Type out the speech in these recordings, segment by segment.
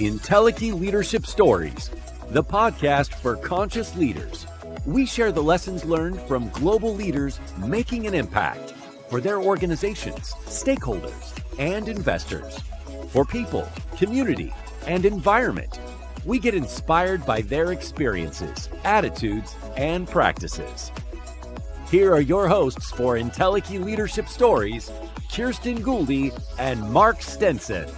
Entelechy Leadership Stories, the podcast for conscious leaders. We share the lessons learned from global leaders making an impact for their organizations, stakeholders, and investors. For people, community, and environment, we get inspired by their experiences, attitudes, and practices. Here are your hosts for Entelechy Leadership Stories, Kirsten Gouldy and Mark Stenson.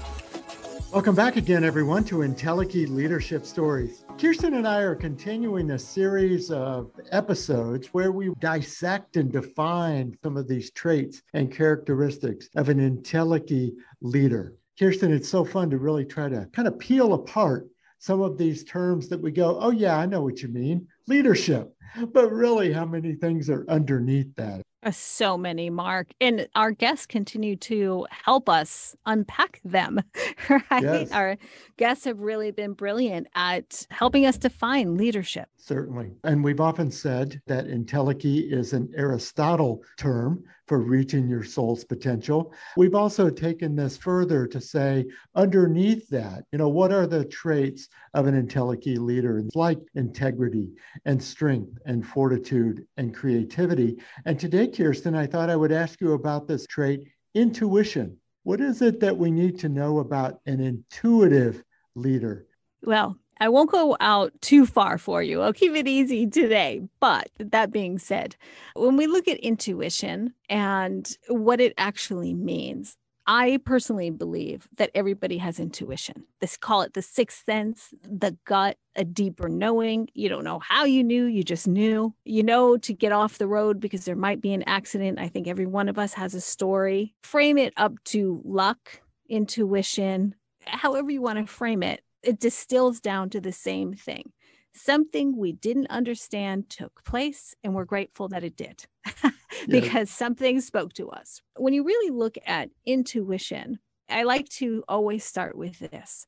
Welcome back again, everyone, to Entelechy Leadership Stories. Kirsten and I are continuing a series of episodes where we dissect and define some of these traits and characteristics of an Entelechy leader. Kirsten, it's so fun to really try to kind of peel apart some of these terms that we go, oh, yeah, I know what you mean leadership. But really, how many things are underneath that? Uh, so many, Mark. And our guests continue to help us unpack them, right? Yes. Our guests have really been brilliant at helping us define leadership. Certainly. And we've often said that entelechy is an Aristotle term for reaching your soul's potential. We've also taken this further to say, underneath that, you know, what are the traits of an entelechy leader? It's like integrity and strength and fortitude and creativity. And today, Kirsten, I thought I would ask you about this trait, intuition. What is it that we need to know about an intuitive leader? Well, I won't go out too far for you. I'll keep it easy today. But that being said, when we look at intuition and what it actually means, I personally believe that everybody has intuition. This call it the sixth sense, the gut, a deeper knowing. You don't know how you knew, you just knew. You know to get off the road because there might be an accident. I think every one of us has a story. Frame it up to luck, intuition, however you want to frame it. It distills down to the same thing. Something we didn't understand took place, and we're grateful that it did. because yeah. something spoke to us. When you really look at intuition, I like to always start with this.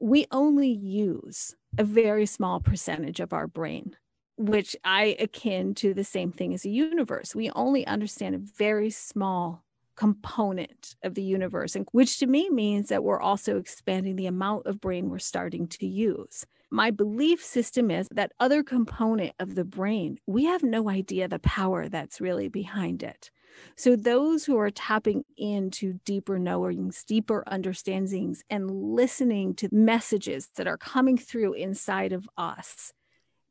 We only use a very small percentage of our brain, which I akin to the same thing as a universe. We only understand a very small component of the universe, and which to me means that we're also expanding the amount of brain we're starting to use. My belief system is that other component of the brain, we have no idea the power that's really behind it. So, those who are tapping into deeper knowings, deeper understandings, and listening to messages that are coming through inside of us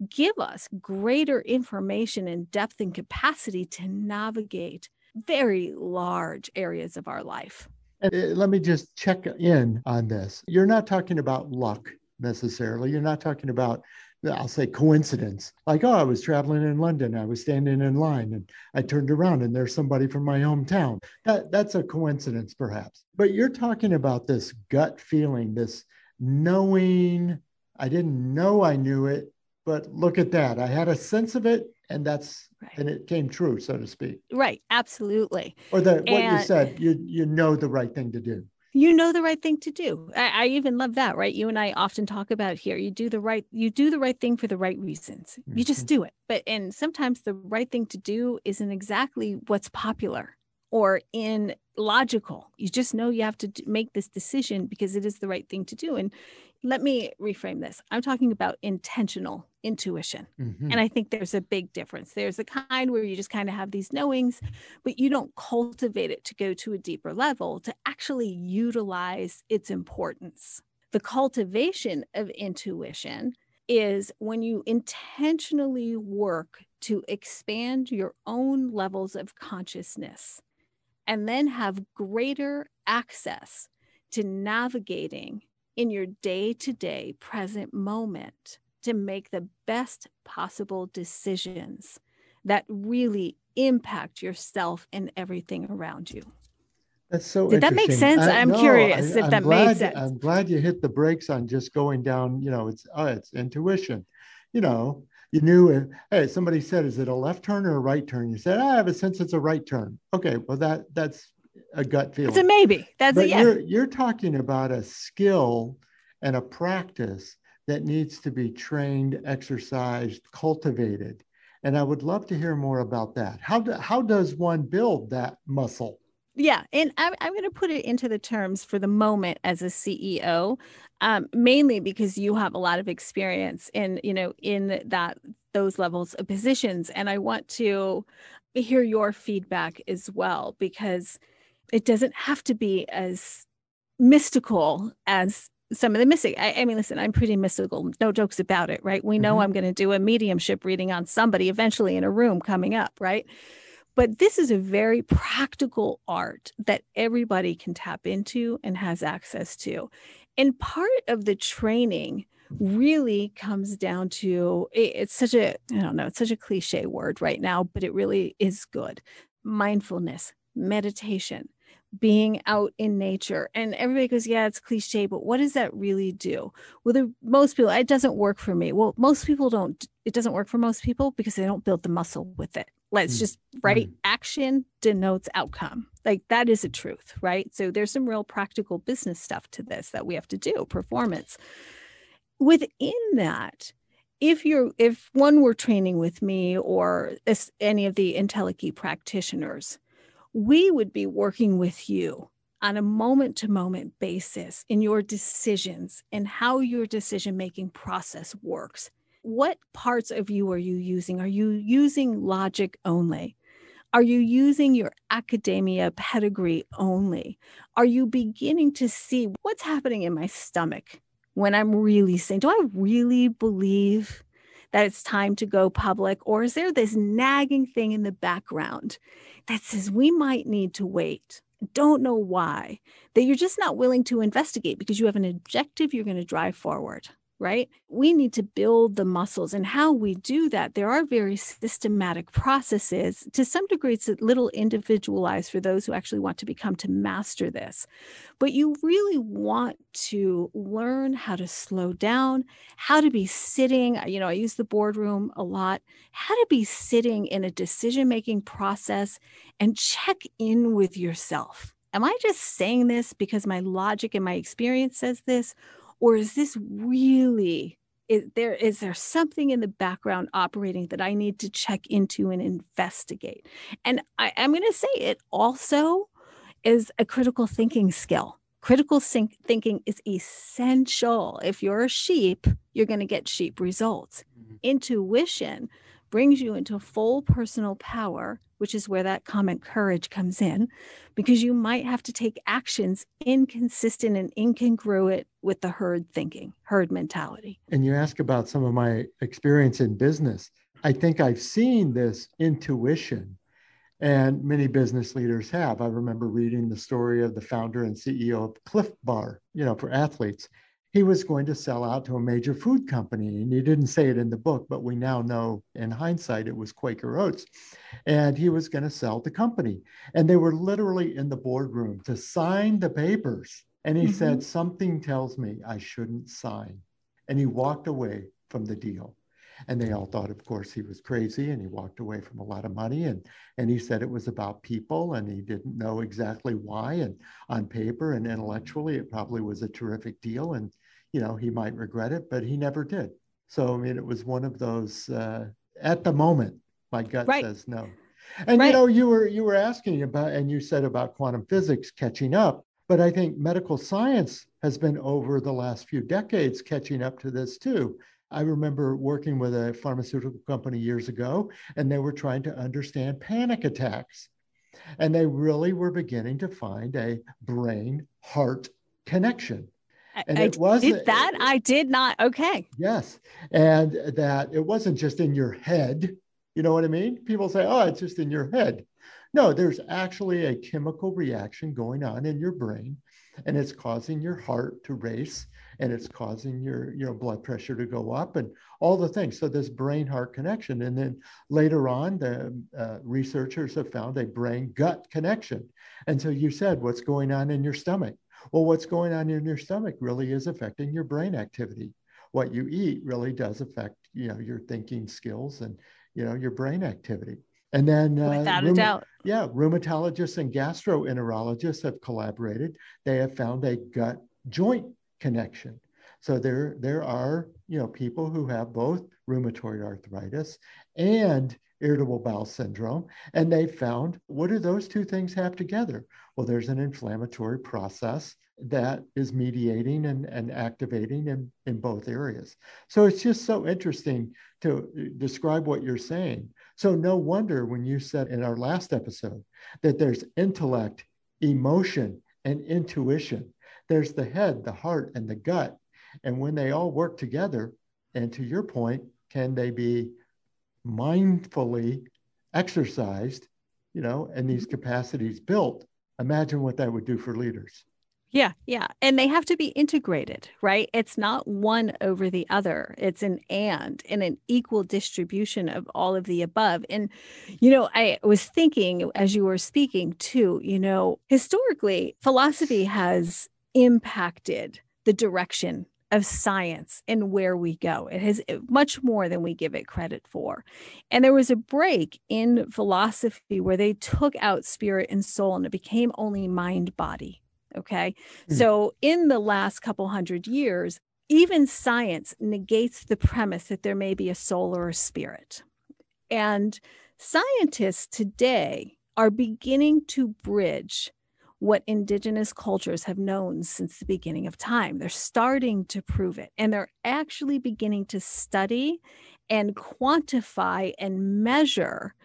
give us greater information and depth and capacity to navigate very large areas of our life. Uh, let me just check in on this. You're not talking about luck necessarily. You're not talking about, I'll say, coincidence. Like, oh, I was traveling in London. I was standing in line and I turned around and there's somebody from my hometown. That, that's a coincidence, perhaps. But you're talking about this gut feeling, this knowing. I didn't know I knew it, but look at that. I had a sense of it and that's right. and it came true so to speak right absolutely or the what you said you you know the right thing to do you know the right thing to do I, I, even love that right you and i often talk about here you do the right you do the right thing for the right reasons mm-hmm. you just mm-hmm. do it but and sometimes the right thing to do isn't exactly what's popular or in logical you just know you have to make this decision because it is the right thing to do and let me reframe this. I'm talking about intentional intuition. Mm-hmm. And I think there's a big difference. There's a kind where you just kind of have these knowings, but you don't cultivate it to go to a deeper level to actually utilize its importance. The cultivation of intuition is when you intentionally work to expand your own levels of consciousness and then have greater access to navigating in your day to day present moment to make the best possible decisions that really impact yourself and everything around you. That's so. Did that make sense? I, am no, curious I, if I'm that glad, made sense. I'm glad you hit the brakes on just going down. You know, it's oh, it's intuition. You know, you knew. Uh, hey, somebody said, "Is it a left turn or a right turn?" You said, ah, "I have a sense it's a right turn." Okay, well that that's a gut feeling. It's a maybe. That's but a yeah. You're, you're talking about a skill and a practice that needs to be trained, exercised, cultivated. And I would love to hear more about that. How, do, how does one build that muscle? Yeah, and I'm, I'm going to put it into the terms for the moment as a CEO, um, mainly because you have a lot of experience in you know in that those levels of positions, and I want to hear your feedback as well because it doesn't have to be as mystical as some of the missing. I, I, mean, listen, I'm pretty mystical, no jokes about it, right? We know mm-hmm. I'm going to do a mediumship reading on somebody eventually in a room coming up, right? But this is a very practical art that everybody can tap into and has access to. And part of the training really comes down to it's such a, I don't know, it's such a cliche word right now, but it really is good mindfulness, meditation, being out in nature. And everybody goes, yeah, it's cliche, but what does that really do? Well, the, most people, it doesn't work for me. Well, most people don't, it doesn't work for most people because they don't build the muscle with it. Let's mm. just, right? Mm. Action denotes outcome. Like that is a truth, right? So there's some real practical business stuff to this that we have to do, performance. Within that, if you're if one were training with me or any of the Entelechy practitioners, we would be working with you on a moment to moment basis in your decisions and how your decision making process works. What parts of you are you using? Are you using logic only? Are you using your academia pedigree only? Are you beginning to see what's happening in my stomach when I'm really saying, do I really believe that it's time to go public? Or is there this nagging thing in the background that says we might need to wait? Don't know why, that you're just not willing to investigate because you have an objective you're going to drive forward right? We need to build the muscles. And how we do that, there are very systematic processes. To some degree, it's a little individualized for those who actually want to become to master this. But you really want to learn how to slow down, how to be sitting. You know, I use the boardroom a lot, how to be sitting in a decision making process and check in with yourself. Am I just saying this because my logic and my experience says this? Or is this really is there is there something in the background operating that I need to check into and investigate? And I, am going to say it also is a critical thinking skill. Critical think, thinking is essential. If you're a sheep, you're going to get sheep results. Mm-hmm. Intuition brings you into full personal power which is where that comment courage comes in, because you might have to take actions inconsistent and incongruent with the herd thinking, herd mentality. And you ask about some of my experience in business. I think I've seen this intuition, and many business leaders have. I remember reading the story of the founder and CEO of Clif Bar, you know, for athletes he was going to sell out to a major food company. And he didn't say it in the book, but we now know in hindsight it was Quaker Oats. And he was going to sell the company. And they were literally in the boardroom to sign the papers. And he mm-hmm. said, Something tells me I shouldn't sign. And he walked away from the deal. And they all thought, of course, he was crazy and he walked away from a lot of money. And, and he said it was about people and he didn't know exactly why. And on paper and intellectually, it probably was a terrific deal. And you know, he might regret it, but he never did. So, I mean, it was one of those, uh, at the moment, my gut right. says no. And, right. you know, you were, you were asking about, and you said about quantum physics catching up, but I think medical science has been over the last few decades catching up to this too. I remember working with a pharmaceutical company years ago, and they were trying to understand panic attacks. And they really were beginning to find a brain heart connection. And I it wasn't did that. I did not. Okay. Yes. And that it wasn't just in your head. You know what I mean? People say, oh, it's just in your head. No, there's actually a chemical reaction going on in your brain, and it's causing your heart to race and it's causing your your blood pressure to go up and all the things. So this brain heart connection. And then later on, the uh, researchers have found a brain gut connection. And so you said, what's going on in your stomach? Well, what's going on in your stomach really is affecting your brain activity. What you eat really does affect, you know, your thinking skills and, you know, your brain activity. And then, uh, without a doubt, yeah, rheumatologists and gastroenterologists have collaborated. They have found a gut joint connection. So there, there are, you know, people who have both rheumatoid arthritis and irritable bowel syndrome. And they found what do those two things have together? Well, there's an inflammatory process that is mediating and, and activating in, in both areas. So it's just so interesting to uh, describe what you're saying. So, no wonder when you said in our last episode that there's intellect, emotion, and intuition. There's the head, the heart, and the gut. And when they all work together, and to your point, can they be mindfully exercised, you know, and these mm-hmm. capacities built? Imagine what that would do for leaders. Yeah, yeah. And they have to be integrated, right? It's not one over the other. It's an and and an equal distribution of all of the above. And, you know, I was thinking as you were speaking too, you know, historically, philosophy has impacted the direction of science and where we go. It has much more than we give it credit for. And there was a break in philosophy where they took out spirit and soul and it became only mind body Okay. Mm. So, in the last couple hundred years, even science negates the premise that there may be a soul or a spirit. And scientists today are beginning to bridge what indigenous cultures have known since the beginning of time. They're starting to prove it, and they're actually beginning to study and quantify and measure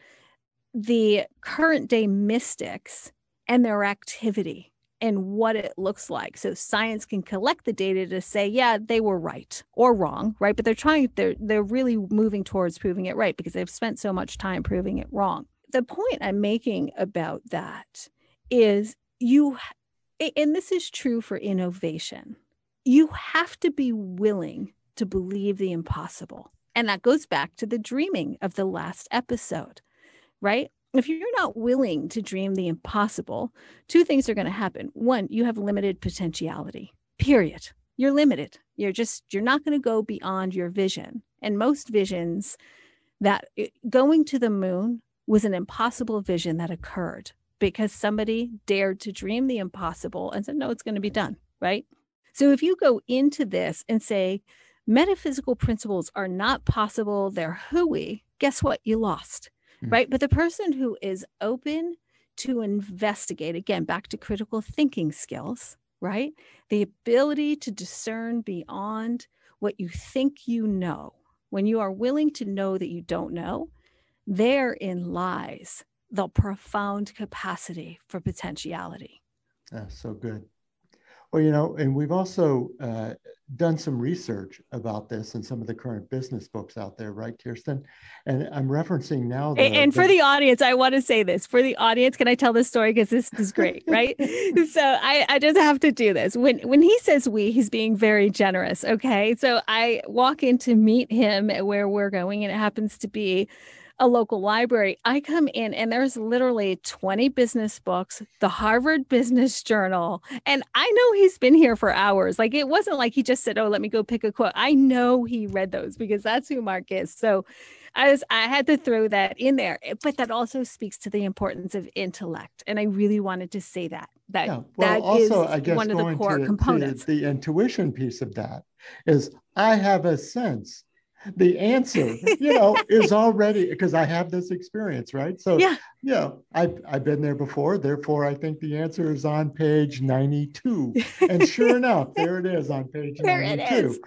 the current day mystics and their activity and what it looks like. So science can collect the data to say, yeah, they were right or wrong, right? But they're trying, they're they're really moving towards proving it right because they've spent so much time proving it wrong. The point I'm making about that is you, and this is true for innovation, you have to be willing to believe the impossible. And that goes back to the dreaming of the last episode, right? if you're not willing to dream the impossible, two things are going to happen. One, you have limited potentiality, period. You're limited. You're just, you're not going to go beyond your vision. And most visions that going to the moon was an impossible vision that occurred because somebody dared to dream the impossible and said, no, it's going to be done. Right. So if you go into this and say, metaphysical principles are not possible, they're hooey, guess what? You lost mm. right? But the person who is open to investigate, again, back to critical thinking skills, right? The ability to discern beyond what you think you know. When you are willing to know that you don't know, therein lies the profound capacity for potentiality. That's so good. Well, you know, and we've also uh, done some research about this in some of the current business books out there, right, Kirsten? And I'm referencing now. The, and for the, the audience, I want to say this for the audience. Can I tell this story because this is great, right? so I, I just have to do this. When when he says we, he's being very generous. Okay, so I walk in to meet him where we're going, and it happens to be a local library, I come in and there's literally 20 business books, the Harvard Business Journal. And I know he's been here for hours. Like it wasn't like he just said, Oh, let me go pick a quote. I know he read those because that's who Mark is. So I was I had to throw that in there. Eh, but that also speaks to the importance of intellect. And I really wanted to say that. That yeah. well, that also, is I guess one of the core to, components. To the intuition piece of that is I have a sense the answer, you know, is already because I have this experience, right? So, yeah, you know, I've, I've been there before. Therefore, I think the answer is on page 92. And sure enough, there it is on page there 92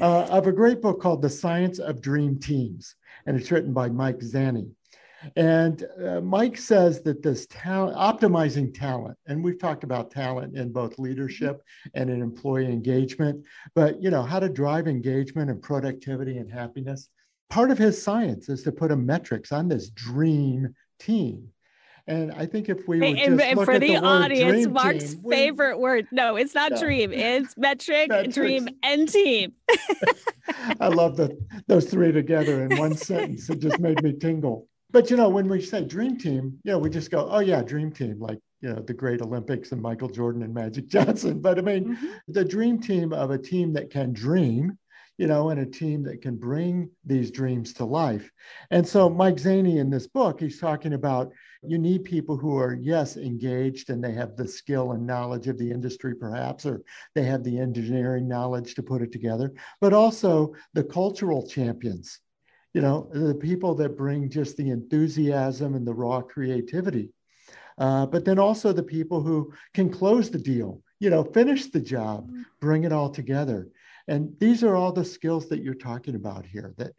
uh, of a great book called The Science of Dream Teams. And it's written by Mike Zani. And uh, Mike says that this talent, optimizing talent, and we've talked about talent in both leadership and in employee engagement, but you know, how to drive engagement and productivity and happiness. Part of his science is to put a metrics on this dream team. And I think if we would and, and for the, the audience, Mark's team, favorite we, word. No, it's not no. dream. It's metric, Metrics. dream, and team. I love that those three together in one sentence. It just made me tingle. But you know, when we say dream team, you know, we just go, oh yeah, dream team, like you know, the great Olympics and Michael Jordan and Magic Johnson. But I mean, mm-hmm. the dream team of a team that can dream, you know, and a team that can bring these dreams to life. And so Mike Zani in this book, he's talking about you need people who are, yes, engaged and they have the skill and knowledge of the industry, perhaps, or they have the engineering knowledge to put it together, but also the cultural champions you know, the people that bring just the enthusiasm and the raw creativity. Uh, but then also the people who can close the deal, you know, finish the job, mm-hmm. bring it all together. And these are all the skills that you're talking about here that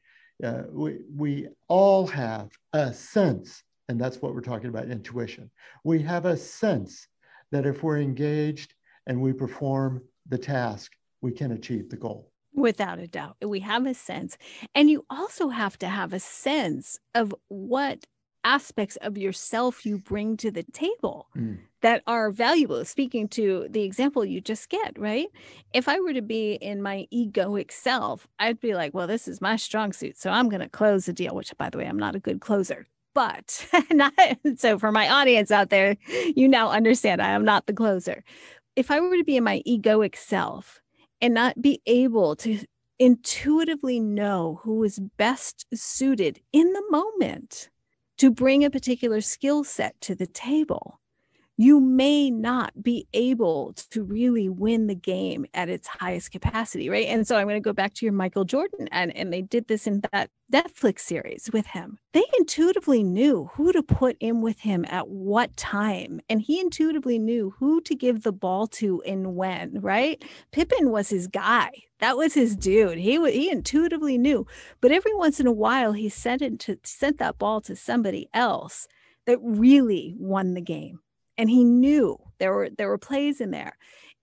uh, we, we all have a sense, and that's what we're talking about intuition. We have a sense that if we're engaged and we perform the task, we can achieve the goal. Without a doubt. We have a sense. And you also have to have a sense of what aspects of yourself you bring to the table mm. that are valuable. Speaking to the example you just get, right? If I were to be in my egoic self, I'd be like, well, this is my strong suit. So I'm going to close the deal, which, by the way, I'm not a good closer. But not, so for my audience out there, you now understand I am not the closer. If I were to be in my egoic self and not be able to intuitively know who is best suited in the moment to bring a particular skill set to the table, you may not be able to really win the game at its highest capacity, right? And so I'm going to go back to your Michael Jordan, and, and they did this in that Netflix series with him. They intuitively knew who to put in with him at what time, and he intuitively knew who to give the ball to and when, right? Pippen was his guy. That was his dude. He he intuitively knew, but every once in a while he sent it to sent that ball to somebody else that really won the game and he knew there were there were plays in there.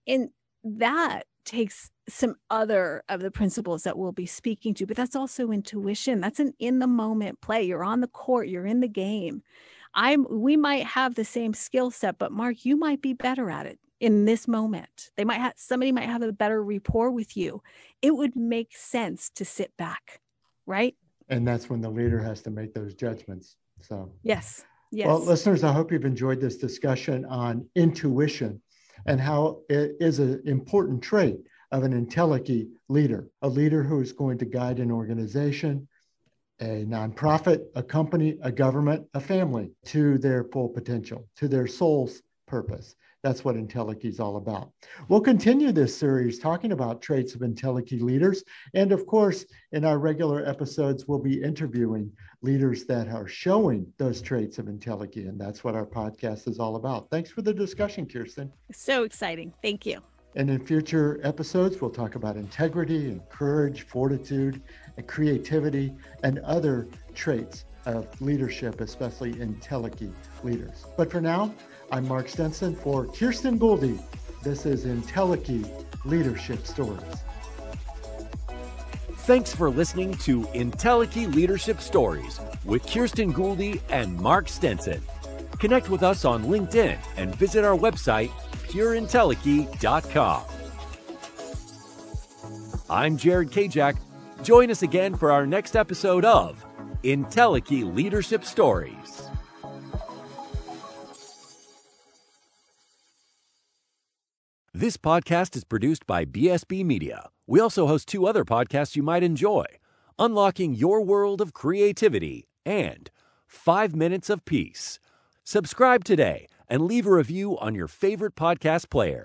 And that takes some other of the principles that we'll be speaking to but that's also intuition. That's an in the moment play. You're on the court you're in the game. I'm we might have the same skill set but mark you might be better at it in this moment. They might have somebody might have a better rapport with you. It would make sense to sit back right? And that's when the leader has to make those judgments so. Yes Yes. Well, listeners, I hope you've enjoyed this discussion on intuition and how it is an important trait of an Entelechy leader, a leader who is going to guide an organization, a nonprofit, a company, a government, a family to their full potential, to their soul's purpose. That's what Entelechy is all about. We'll continue this series talking about traits of Entelechy leaders. And of course, in our regular episodes, we'll be interviewing leaders that are showing those traits of Entelechy. And that's what our podcast is all about. Thanks for the discussion, Kirsten. So exciting. Thank you. And in future episodes, we'll talk about integrity and courage, fortitude, and creativity, and other traits of leadership, especially Entelechy leaders. But for now, I'm Mark Stenson for Kirsten Gouldy. This is Entelechy Leadership Stories. Thanks for listening to Entelechy Leadership Stories with Kirsten Gouldy and Mark Stenson. Connect with us on LinkedIn and visit our website, pureintellikey.com. I'm Jared Kajak. Join us again for our next episode of Entelechy Leadership Stories. This podcast is produced by BSB Media. We also host two other podcasts you might enjoy Unlocking Your World of Creativity and Five Minutes of Peace. Subscribe today and leave a review on your favorite podcast player.